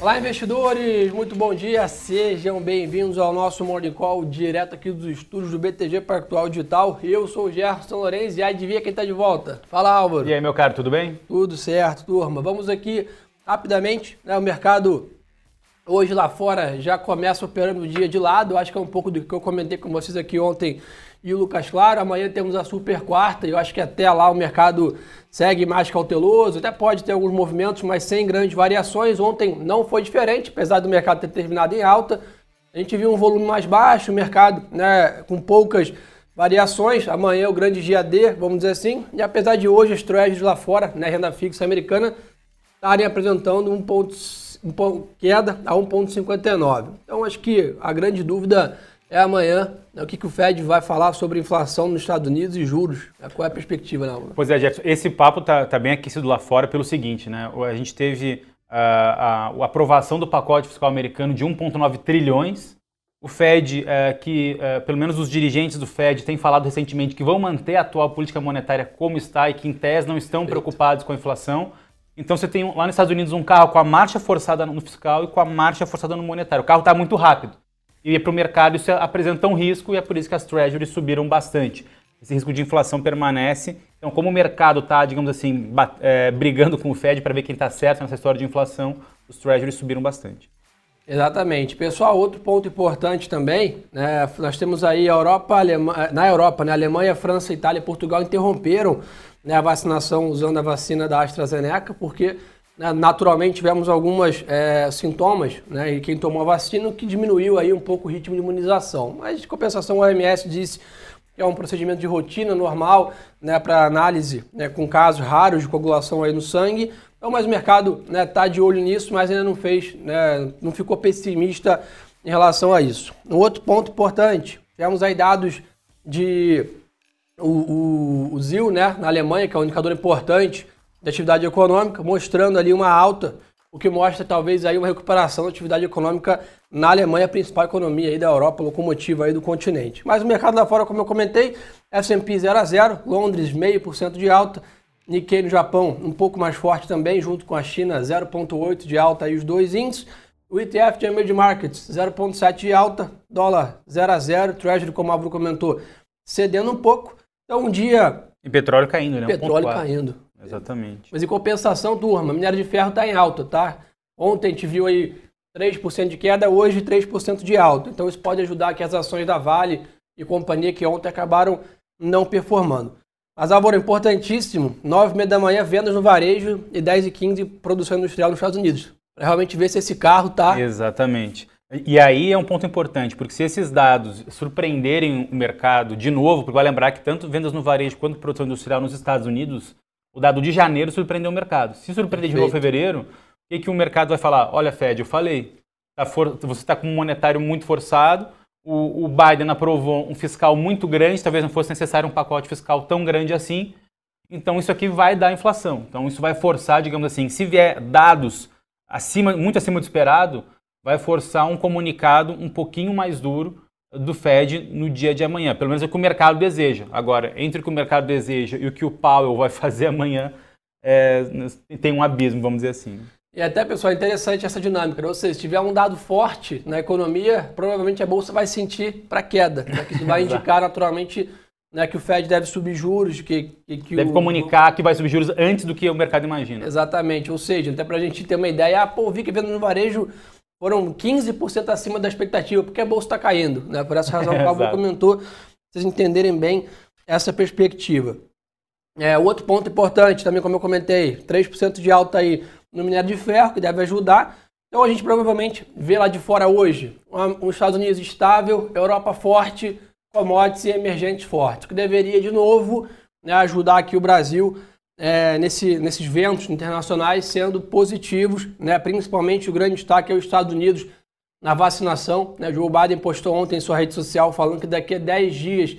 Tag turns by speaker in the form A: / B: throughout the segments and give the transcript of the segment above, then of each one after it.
A: Olá, investidores! Muito bom dia! Sejam bem-vindos ao nosso Morning Call direto aqui dos estúdios do BTG Pactual Digital. Eu sou o Gerson Lourenço e adivinha quem está de volta? Fala, Álvaro!
B: E aí, meu caro, tudo bem?
A: Tudo certo, turma. Vamos aqui rapidamente, né? O mercado hoje lá fora já começa operando o dia de lado. Acho que é um pouco do que eu comentei com vocês aqui ontem e o Lucas Claro. Amanhã temos a super quarta e eu acho que até lá o mercado segue mais cauteloso. Até pode ter alguns movimentos, mas sem grandes variações. Ontem não foi diferente, apesar do mercado ter terminado em alta. A gente viu um volume mais baixo, o mercado né, com poucas variações. Amanhã é o grande dia D, vamos dizer assim. E apesar de hoje as trades lá fora, né, renda fixa americana, estarem apresentando um ponto, um ponto queda a 1,59. Então acho que a grande dúvida é amanhã né, o que, que o Fed vai falar sobre inflação nos Estados Unidos e juros. Né, qual é a perspectiva, né?
B: Pois é, Jefferson, esse papo está tá bem aquecido lá fora pelo seguinte, né? A gente teve a, a, a aprovação do pacote fiscal americano de 1,9 trilhões. O Fed, é, que é, pelo menos os dirigentes do Fed têm falado recentemente que vão manter a atual política monetária como está e que, em tese, não estão preocupados com a inflação. Então você tem lá nos Estados Unidos um carro com a marcha forçada no fiscal e com a marcha forçada no monetário. O carro está muito rápido. E para o mercado isso apresenta um risco e é por isso que as treasuries subiram bastante. Esse risco de inflação permanece. Então, como o mercado está, digamos assim, é, brigando com o Fed para ver quem está certo nessa história de inflação, os treasuries subiram bastante.
A: Exatamente. Pessoal, outro ponto importante também, né, nós temos aí a Europa, a na Europa, né, Alemanha, França, Itália e Portugal interromperam né, a vacinação usando a vacina da AstraZeneca, porque naturalmente tivemos alguns é, sintomas, né, e quem tomou a vacina que diminuiu aí um pouco o ritmo de imunização. Mas, de compensação, o OMS disse que é um procedimento de rotina normal né, para análise né, com casos raros de coagulação aí no sangue. Então, mas o mercado está né, de olho nisso, mas ainda não fez, né, não ficou pessimista em relação a isso. Um outro ponto importante, temos aí dados de o, o, o ZIL, né, na Alemanha, que é um indicador importante da atividade econômica, mostrando ali uma alta, o que mostra talvez aí uma recuperação da atividade econômica na Alemanha, a principal economia aí da Europa, locomotiva aí do continente. Mas o mercado lá fora, como eu comentei, S&P 0 a 0, Londres 0,5% de alta, Nikkei no Japão um pouco mais forte também, junto com a China 0,8% de alta aí os dois índices. O ETF de Emerging Markets 0,7% de alta, dólar 0 a 0, Treasury, como o Álvaro comentou, cedendo um pouco. Então um dia...
B: E petróleo caindo, né?
A: Petróleo caindo.
B: Exatamente.
A: Mas em compensação, turma, minério de ferro está em alta, tá? Ontem a gente viu aí 3% de queda, hoje 3% de alta. Então isso pode ajudar que as ações da Vale e companhia que ontem acabaram não performando. Mas Álvaro, importantíssimo, 9 h da manhã, vendas no varejo e 10 e 15 produção industrial nos Estados Unidos. Para realmente ver se esse carro está...
B: Exatamente. E aí é um ponto importante, porque se esses dados surpreenderem o mercado de novo, porque vai lembrar que tanto vendas no varejo quanto produção industrial nos Estados Unidos o dado de janeiro surpreendeu o mercado. Se surpreender de novo fevereiro, o que, que o mercado vai falar? Olha, Fed, eu falei, tá for... você está com um monetário muito forçado, o, o, Biden aprovou um fiscal muito grande, talvez não fosse necessário um pacote fiscal tão grande assim. Então isso aqui vai dar inflação. Então isso vai forçar, digamos assim, se vier dados acima, muito acima do esperado, vai forçar um comunicado um pouquinho mais duro do Fed no dia de amanhã, pelo menos é o que o mercado deseja. Agora, entre o que o mercado deseja e o que o Powell vai fazer amanhã, é, tem um abismo, vamos dizer assim.
A: E até, pessoal, é interessante essa dinâmica. Né? Ou seja, se tiver um dado forte na economia, provavelmente a bolsa vai sentir para queda. Né? Que isso vai indicar naturalmente né, que o Fed deve subir juros, que, que, que
B: deve
A: o,
B: comunicar que vai subir juros antes do que o mercado imagina.
A: Exatamente. Ou seja, até para a gente ter uma ideia, ah, pô, vi que vendo no varejo foram 15% acima da expectativa, porque a bolsa está caindo. Né? Por essa razão, o Pablo comentou, vocês entenderem bem essa perspectiva. É, outro ponto importante, também como eu comentei, 3% de alta aí no minério de ferro, que deve ajudar. Então a gente provavelmente vê lá de fora hoje os Estados Unidos estável, Europa forte, commodities e emergentes fortes, que deveria de novo né, ajudar aqui o Brasil é, nesse, nesses ventos internacionais sendo positivos, né? principalmente o grande destaque é os Estados Unidos na vacinação. Né? Joe Biden postou ontem em sua rede social falando que daqui a 10 dias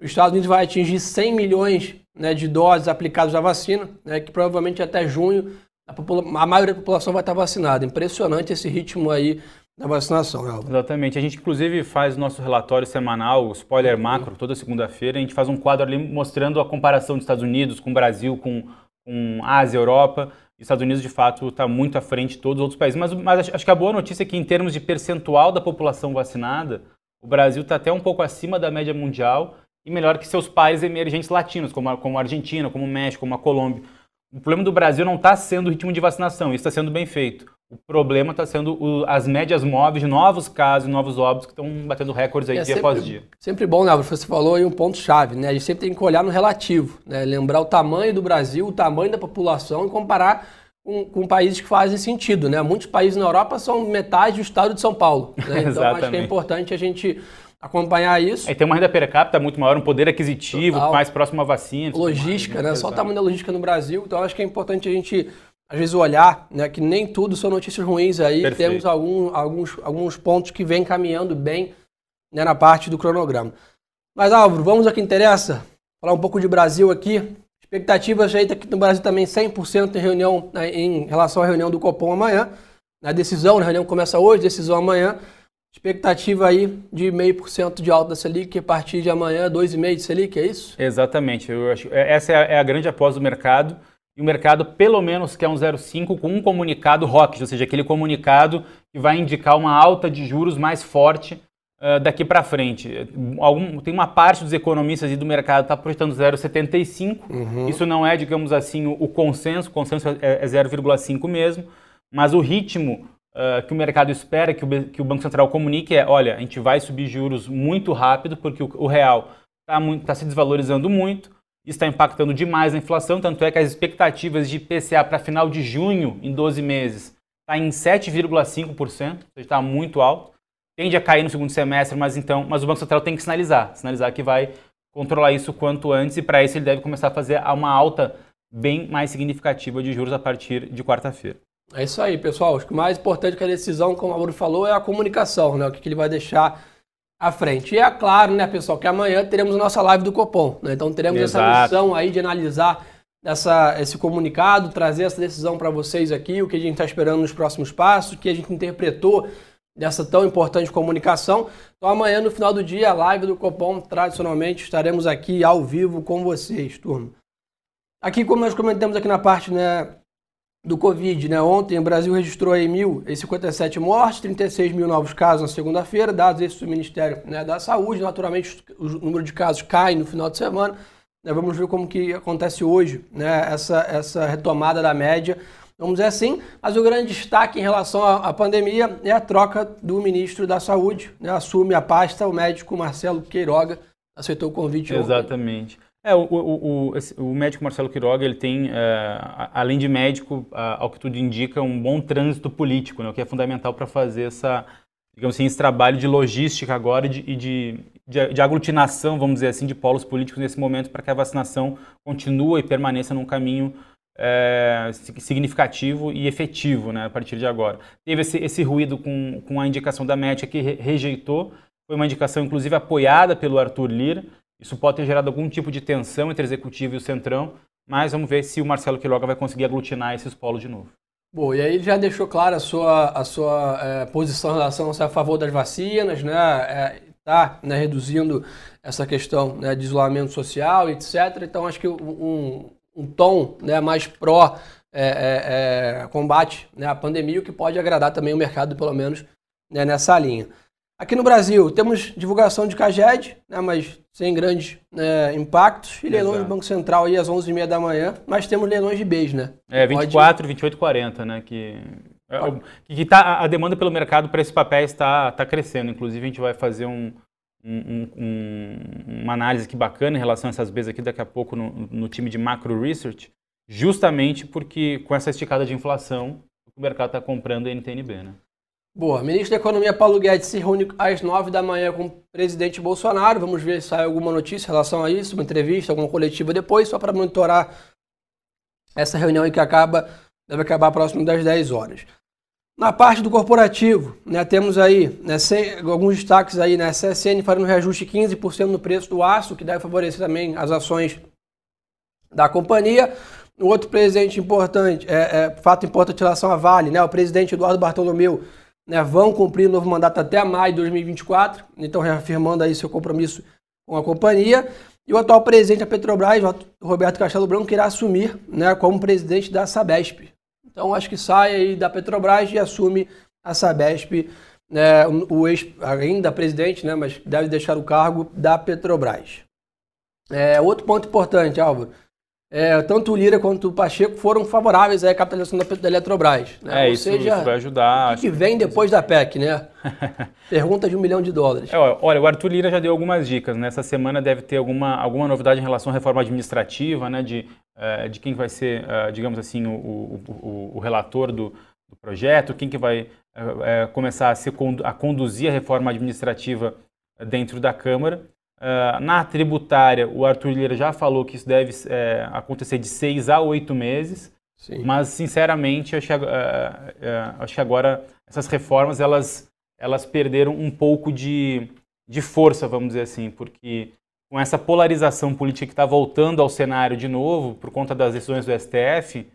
A: os Estados Unidos vai atingir 100 milhões né, de doses aplicadas da vacina, né, que provavelmente até junho a, a maioria da população vai estar vacinada. Impressionante esse ritmo aí da vacinação, Elba.
B: Exatamente. A gente, inclusive, faz nosso relatório semanal, Spoiler Macro, toda segunda-feira. A gente faz um quadro ali mostrando a comparação dos Estados Unidos com o Brasil, com, com Ásia, Europa. Estados Unidos, de fato, está muito à frente de todos os outros países. Mas, mas acho que a boa notícia é que, em termos de percentual da população vacinada, o Brasil está até um pouco acima da média mundial e melhor que seus países emergentes latinos, como a, como a Argentina, como o México, como a Colômbia. O problema do Brasil não está sendo o ritmo de vacinação, isso está sendo bem feito. O problema está sendo o, as médias móveis de novos casos, novos óbitos que estão batendo recordes aí é dia sempre, após dia.
A: Sempre bom, né? Você falou aí um ponto-chave, né? A gente sempre tem que olhar no relativo, né? Lembrar o tamanho do Brasil, o tamanho da população e comparar com, com, países que fazem sentido, né? Muitos países na Europa são metade do estado de São Paulo. Né? Então acho que é importante a gente acompanhar isso.
B: Aí tem uma renda per capita muito maior, um poder aquisitivo Total. mais próximo à vacina.
A: Logística, mais, né? né? Só o tamanho da logística no Brasil. Então acho que é importante a gente, às vezes, olhar né, que nem tudo são notícias ruins aí. Perfeito. Temos algum, alguns, alguns pontos que vêm caminhando bem né, na parte do cronograma. Mas, Álvaro, vamos ao que interessa? Falar um pouco de Brasil aqui. Expectativas aí aqui no Brasil também 100% em reunião, né, em relação à reunião do Copom amanhã. A decisão, a reunião começa hoje, decisão amanhã. Expectativa aí de 0,5% de alta da Selic a partir de amanhã, 2,5% de Selic, é isso?
B: Exatamente. Eu acho, é, essa é a, é a grande aposta do mercado. E o mercado, pelo menos, quer um 0,5 com um comunicado ROC, ou seja, aquele comunicado que vai indicar uma alta de juros mais forte uh, daqui para frente. Algum, tem uma parte dos economistas e do mercado está projetando 0,75. Uhum. Isso não é, digamos assim, o, o consenso. O consenso é, é 0,5 mesmo. Mas o ritmo uh, que o mercado espera que o, que o Banco Central comunique é, olha, a gente vai subir juros muito rápido porque o, o real está tá se desvalorizando muito, está impactando demais a inflação, tanto é que as expectativas de IPCA para final de junho, em 12 meses, está em 7,5%, está muito alto. Tende a cair no segundo semestre, mas então, mas o Banco Central tem que sinalizar, sinalizar que vai controlar isso quanto antes e para isso ele deve começar a fazer uma alta bem mais significativa de juros a partir de quarta-feira.
A: É isso aí, pessoal. Acho que o mais importante que a decisão, como o Mauro falou, é a comunicação, né? O que, que ele vai deixar à frente. E é claro, né, pessoal, que amanhã teremos a nossa live do Copom. Né? Então teremos Exato. essa missão aí de analisar essa, esse comunicado, trazer essa decisão para vocês aqui, o que a gente está esperando nos próximos passos, o que a gente interpretou dessa tão importante comunicação. Então amanhã, no final do dia, a live do Copom, tradicionalmente, estaremos aqui ao vivo com vocês, turma. Aqui, como nós comentamos aqui na parte né, do Covid, né? Ontem o Brasil registrou aí 1.057 mortes, 36 mil novos casos na segunda-feira, dados esses do Ministério né, da Saúde. Naturalmente, o número de casos cai no final de semana. Né? Vamos ver como que acontece hoje, né? Essa, essa retomada da média, vamos dizer assim. Mas o grande destaque em relação à, à pandemia é a troca do ministro da Saúde. Né? Assume a pasta o médico Marcelo Queiroga, aceitou o convite
B: Exatamente. Ontem. É, o, o, o, o, médico Marcelo Quiroga, ele tem, é, além de médico, ao que tudo indica, um bom trânsito político, né, o que é fundamental para fazer essa, digamos assim, esse trabalho de logística agora e de, de, de, aglutinação, vamos dizer assim, de polos políticos nesse momento para que a vacinação continue e permaneça num caminho é, significativo e efetivo né, a partir de agora. Teve esse, esse ruído com, com a indicação da médica que re, rejeitou, foi uma indicação inclusive apoiada pelo Arthur Lira, isso pode ter gerado algum tipo de tensão entre o executivo e o centrão, mas vamos ver se o Marcelo Quiroga vai conseguir aglutinar esses polos de novo.
A: Bom, e aí ele já deixou clara a sua, a sua é, posição em relação a favor das vacinas, né? É, tá né, reduzindo essa questão né, de isolamento social, etc. Então acho que um, um tom né, mais pró é, combate né, à pandemia, o que pode agradar também o mercado, pelo menos né, nessa linha. Aqui no Brasil, temos divulgação de CAGED, né, mas sem grandes né, impactos, e leilões do Banco Central aí às 11h30 da manhã, mas temos leilões de BES, né?
B: É, 24, Pode... 28 40, né? Que, é, que tá, a demanda pelo mercado para esses papéis está tá crescendo. Inclusive, a gente vai fazer um, um, um, uma análise aqui bacana em relação a essas BES aqui daqui a pouco no, no time de Macro Research, justamente porque com essa esticada de inflação, o mercado está comprando NTNB, né?
A: Boa. Ministro da Economia Paulo Guedes se reúne às nove da manhã com o presidente Bolsonaro. Vamos ver se sai alguma notícia em relação a isso, uma entrevista, alguma coletiva depois, só para monitorar essa reunião que acaba, deve acabar próximo das 10 horas. Na parte do corporativo, né, temos aí né, sem, alguns destaques aí, né, CSN fazendo reajuste 15% no preço do aço, que deve favorecer também as ações da companhia. Um outro presente importante, é, é, fato importante em relação à Vale, né, o presidente Eduardo Bartolomeu né, vão cumprir o novo mandato até maio de 2024, então reafirmando aí seu compromisso com a companhia. E o atual presidente da Petrobras, Roberto Castelo Branco, irá assumir né, como presidente da Sabesp. Então acho que sai aí da Petrobras e assume a Sabesp, né, o ex, ainda presidente, né, mas deve deixar o cargo da Petrobras. É, outro ponto importante, Álvaro. É, tanto o Lira quanto o Pacheco foram favoráveis à capitalização da, da Eletrobras. Né?
B: É, Ou isso, seja, isso vai ajudar.
A: O que, que vem depois da PEC, né? Pergunta de um milhão de dólares.
B: É, olha, o Arthur Lira já deu algumas dicas. Nessa né? semana deve ter alguma, alguma novidade em relação à reforma administrativa, né? De, uh, de quem vai ser, uh, digamos assim, o, o, o, o relator do, do, projeto, quem que vai uh, começar a, ser, a conduzir a reforma administrativa dentro da Câmara. Uh, na tributária, o Arthur Lira já falou que isso deve é, acontecer de seis a oito meses, Sim. mas sinceramente acho que, uh, uh, acho que, agora essas reformas elas, elas perderam um pouco de, de força, vamos dizer assim, porque com essa polarização política que está voltando ao cenário de novo por conta das decisões do STF,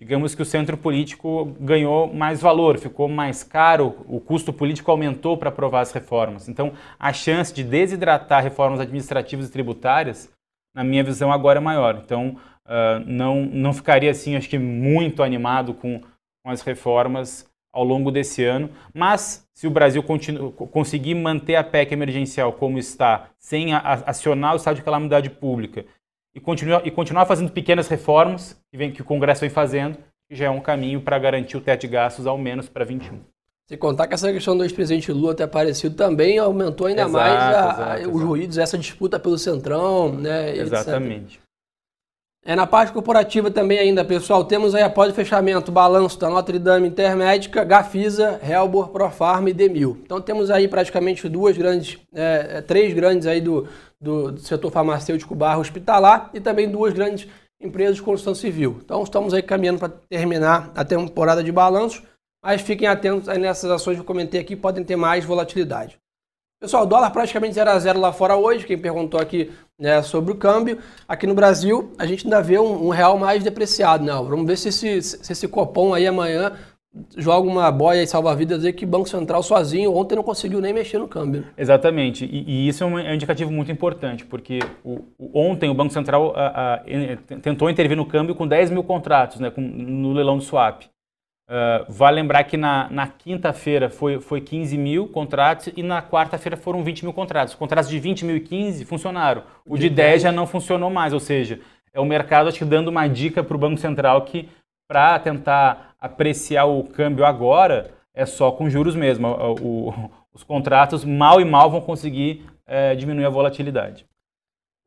B: digamos que o centro político ganhou mais valor, ficou mais caro, o custo político aumentou para aprovar as reformas. Então, a chance de desidratar reformas administrativas e tributárias, na minha visão, agora é maior. Então, uh, não, não ficaria, assim, acho que muito animado com, com as reformas ao longo desse ano, mas se o Brasil continu, conseguir manter a PEC emergencial como está, sem a, acionar o estado de calamidade pública e continuar, e continuar fazendo pequenas reformas que, vem, que o Congresso vem fazendo, que já é um caminho para garantir o teto de gastos ao menos para 21.
A: Se contar que essa questão do ex-presidente Lula ter aparecido também aumentou ainda exato, mais a, exato, os ruídos, essa disputa pelo Centrão, né?
B: Exatamente.
A: Etc. É na parte corporativa também ainda, pessoal. Temos aí após o fechamento, balanço da Notre Dame Intermédica, Gafisa, Helbor, Profarma e Demil. Então temos aí praticamente duas grandes, é, é três grandes aí do, do, do setor farmacêutico barra hospitalar e também duas grandes empresas de construção civil. Então estamos aí caminhando para terminar a temporada de balanços, mas fiquem atentos aí nessas ações que eu comentei aqui, podem ter mais volatilidade. Pessoal, dólar praticamente 0 a 0 lá fora hoje, quem perguntou aqui né, sobre o câmbio. Aqui no Brasil, a gente ainda vê um, um real mais depreciado, né? Vamos ver se esse, se esse copom aí amanhã joga uma boia e salva-vidas aí que o Banco Central sozinho ontem não conseguiu nem mexer no câmbio.
B: Exatamente, e, e isso é um, é um, indicativo muito importante, porque o, o, ontem o Banco Central a, a, tentou intervir no câmbio com 10 mil contratos né, com, no leilão do swap. Uh, vale lembrar que na, na quinta-feira foi, foi 15 mil contratos e na quarta-feira foram 20 mil contratos. Os contratos de 20 mil e 15 funcionaram. O de 10 já não funcionou mais, ou seja, é o mercado acho que dando uma dica para o Banco Central que para tentar apreciar o câmbio agora é só com juros mesmo. O, o, os contratos mal e mal vão conseguir é, diminuir a volatilidade.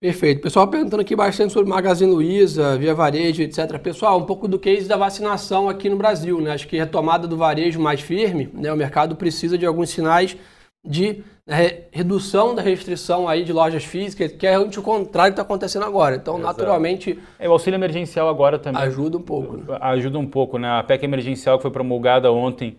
A: Perfeito. Pessoal perguntando aqui bastante sobre Magazine Luiza, Via Varejo, etc. Pessoal, um pouco do case da vacinação aqui no Brasil, né? Acho que retomada do varejo mais firme, né? O mercado precisa de alguns sinais de né, redução da restrição aí de lojas físicas, que é o contrário que está acontecendo agora. Então, Exato. naturalmente...
B: É, o auxílio emergencial agora também...
A: Ajuda um pouco. Né?
B: Ajuda um pouco, né? A PEC emergencial que foi promulgada ontem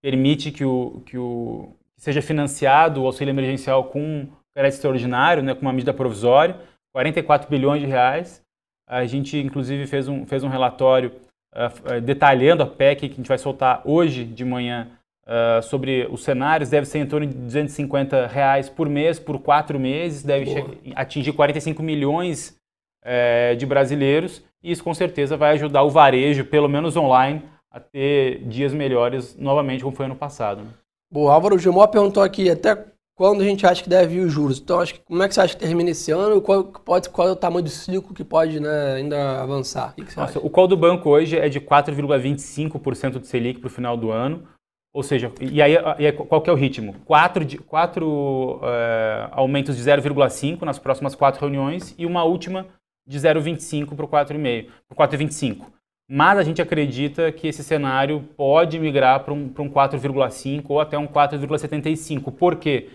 B: permite que, o, que, o, que seja financiado o auxílio emergencial com crédito extraordinário, né, com uma medida provisória, 44 bilhões de reais. A gente, inclusive, fez um, fez um relatório uh, detalhando a PEC que a gente vai soltar hoje de manhã uh, sobre os cenários. Deve ser em torno de 250 reais por mês, por quatro meses. Deve atingir 45 milhões uh, de brasileiros. E isso, com certeza, vai ajudar o varejo, pelo menos online, a ter dias melhores novamente, como foi ano passado. Né?
A: Boa, Álvaro Gilmó perguntou aqui até quando a gente acha que deve vir os juros. Então, acho que, como é que você acha que termina esse ano? Qual, pode, qual é o tamanho do ciclo que pode né, ainda avançar?
B: O, Nossa, o call do banco hoje é de 4,25% de Selic para o final do ano. Ou seja, e aí, e aí qual que é o ritmo? Quatro, de, quatro é, aumentos de 0,5 nas próximas quatro reuniões e uma última de 0,25 para o 4,5, para 4,25. Mas a gente acredita que esse cenário pode migrar para um, um 4,5 ou até um 4,75. Por quê?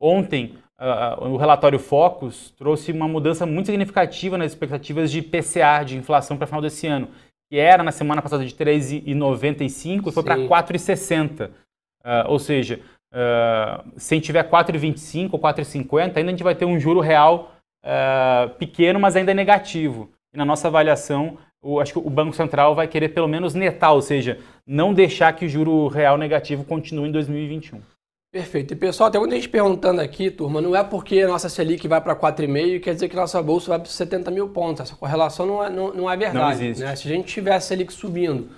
B: Ontem, uh, o relatório Focus trouxe uma mudança muito significativa nas expectativas de PCA, de inflação para final desse ano, que era na semana passada de 3,95 e foi para 4,60. Uh, ou seja, uh, se a gente tiver 4,25 ou 4,50, ainda a gente vai ter um juro real pequeno, mas ainda negativo. E na nossa avaliação, o, acho que o Banco Central vai querer pelo menos netar, ou seja, não deixar que o juro real negativo continue em 2021.
A: Perfeito. E pessoal, tem muita gente perguntando aqui, turma, não é porque a nossa Selic vai para 4,5 quer dizer que a nossa bolsa vai para 70 mil pontos. Essa correlação não é, não, não é verdade. Não existe. Né? Se a gente tivesse a Selic subindo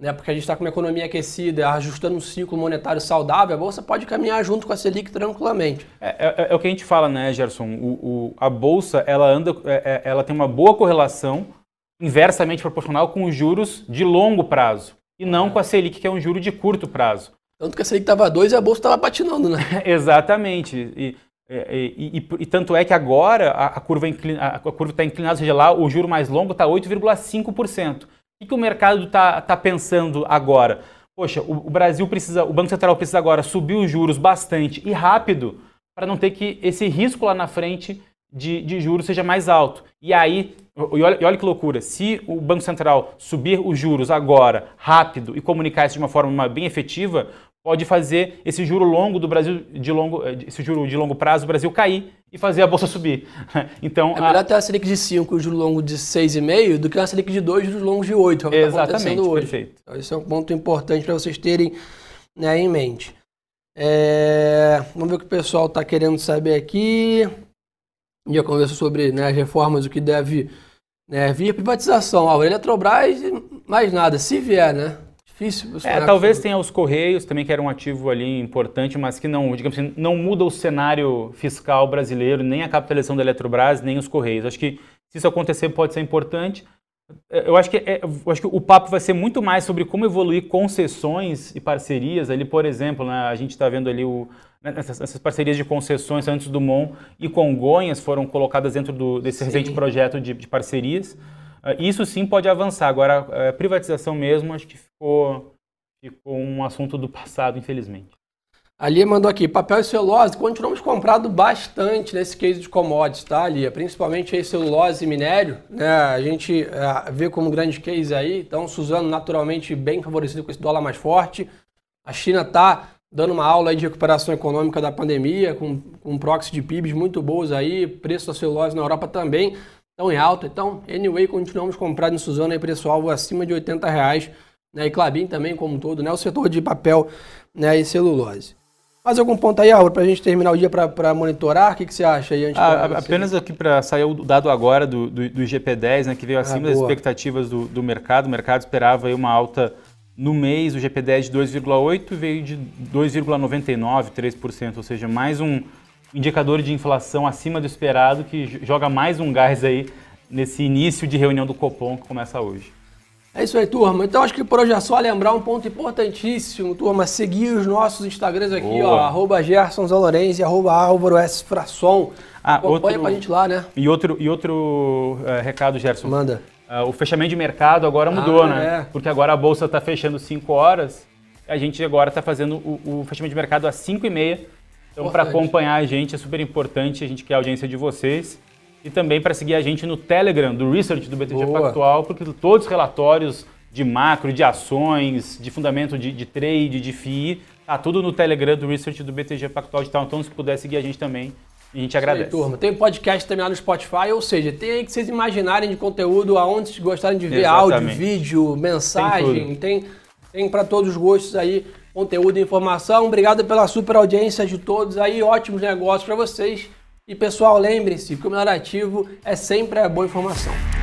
A: né, porque a gente está com uma economia aquecida, ajustando um ciclo monetário saudável, a Bolsa pode caminhar junto com a Selic tranquilamente.
B: É, é, é o que a gente fala, né, Gerson? O, o, a Bolsa ela, anda, é, é, ela tem uma boa correlação inversamente proporcional com os juros de longo prazo e não é. com a Selic, que é um juro de curto prazo.
A: Tanto que a Selic estava 2 e a Bolsa estava patinando, né?
B: Exatamente. E, e, e, e, tanto é que agora a, a curva está inclinada, ou seja, lá o juro mais longo está 8,5%. O que o mercado está tá pensando agora? Poxa, o, o, Brasil precisa, o Banco Central precisa agora subir os juros bastante e rápido para não ter que esse risco lá na frente de, de juros seja mais alto. E aí, e olha, e olha que loucura, se o Banco Central subir os juros agora, rápido, e comunicar isso de uma forma bem efetiva, pode fazer esse juro longo do Brasil de longo, eh, esse juro de longo prazo do Brasil cair e fazer a bolsa subir.
A: Então, é melhor a... ter uma Selic de 5 e o juro longo de 6,5 do que uma Selic de 2 e juros longos de 8,
B: é Exatamente, tá perfeito.
A: Então, esse é um ponto importante para vocês terem né, em mente. É... Vamos ver o que o pessoal está querendo saber aqui. Já conversou sobre né, as reformas, o que deve né, vir. Privatização, a Eletrobras, mais nada, se vier, né?
B: Difícil. É, talvez tenha os Correios também, que era um ativo ali importante, mas que não, digamos assim, não muda o cenário fiscal brasileiro, nem a capitalização da Eletrobras, nem os Correios. Acho que se isso acontecer pode ser importante. É, eu acho que, é, eu acho que o papo vai ser muito mais sobre como evoluir concessões e parcerias. Ali, por exemplo, né, a gente está vendo ali o, né, essas, essas, parcerias de concessões antes do Mon e Congonhas foram colocadas dentro do, desse Sim. recente projeto de, de parcerias. Uh, isso sim pode avançar. Agora, uh, privatização mesmo, acho que ficou, ficou um assunto do passado, infelizmente.
A: Ali mandou aqui, papel e celulose, continuamos comprando bastante nesse case de commodities, tá, Lia? Principalmente aí celulose e minério, né? A gente uh, vê como grande case aí, então Suzano naturalmente bem favorecido com esse dólar mais forte. A China tá dando uma aula de recuperação econômica da pandemia, com, com proxy de PIBs muito boas aí, preço da celulose na Europa também estão em alta. Então, anyway, continuamos comprando em Suzano aí preço-alvo acima de 80 reais. Né? E Clabin também, como um todo, né? o setor de papel né? e celulose. Mais algum ponto aí, Álvaro, para a gente terminar o dia para monitorar? O que, que você acha aí?
B: Antes ah, apenas aqui para sair o dado agora do, do, do IGP-10, né, que veio ah, acima ah, das expectativas do, do mercado. O mercado esperava aí uma alta no mês, o GP10 de 2,8 veio de 2,99, 3%, ou seja, mais um, indicador de inflação acima do esperado que joga mais um gás aí nesse início de reunião do Copom que começa hoje.
A: É isso aí, turma. Então acho que por hoje é só lembrar um ponto importantíssimo, turma. Seguir os nossos Instagrams aqui, Boa. ó, arroba Gerson Zalorenzi, arroba Álvaro S. Frasson. Ah, Acompanha outro, pra gente lá, né?
B: E outro, e outro uh, recado, Gerson.
A: Manda.
B: Uh, o fechamento de mercado agora mudou, ah, né? É. Porque agora a bolsa está fechando 5 horas. A gente agora está fazendo o, o, fechamento de mercado às 5 e meia. Então, para acompanhar a gente é super importante, a gente quer a audiência de vocês. E também para seguir a gente no Telegram do Research do BTG Boa. Pactual, porque todos os relatórios de macro, de ações, de fundamento de, de trade, de FII, tá tudo no Telegram do Research do BTG Pactual. Então, se puder seguir a gente também, a gente agradece. Aí,
A: turma. Tem podcast também lá no Spotify, ou seja, tem aí que vocês imaginarem de conteúdo aonde vocês gostarem de ver Exatamente. áudio, vídeo, mensagem, tem, tem, tem para todos os gostos aí conteúdo e informação. Obrigado pela super audiência de todos aí, ótimos negócios para vocês. E pessoal, lembre-se que o melhor ativo é sempre a boa informação.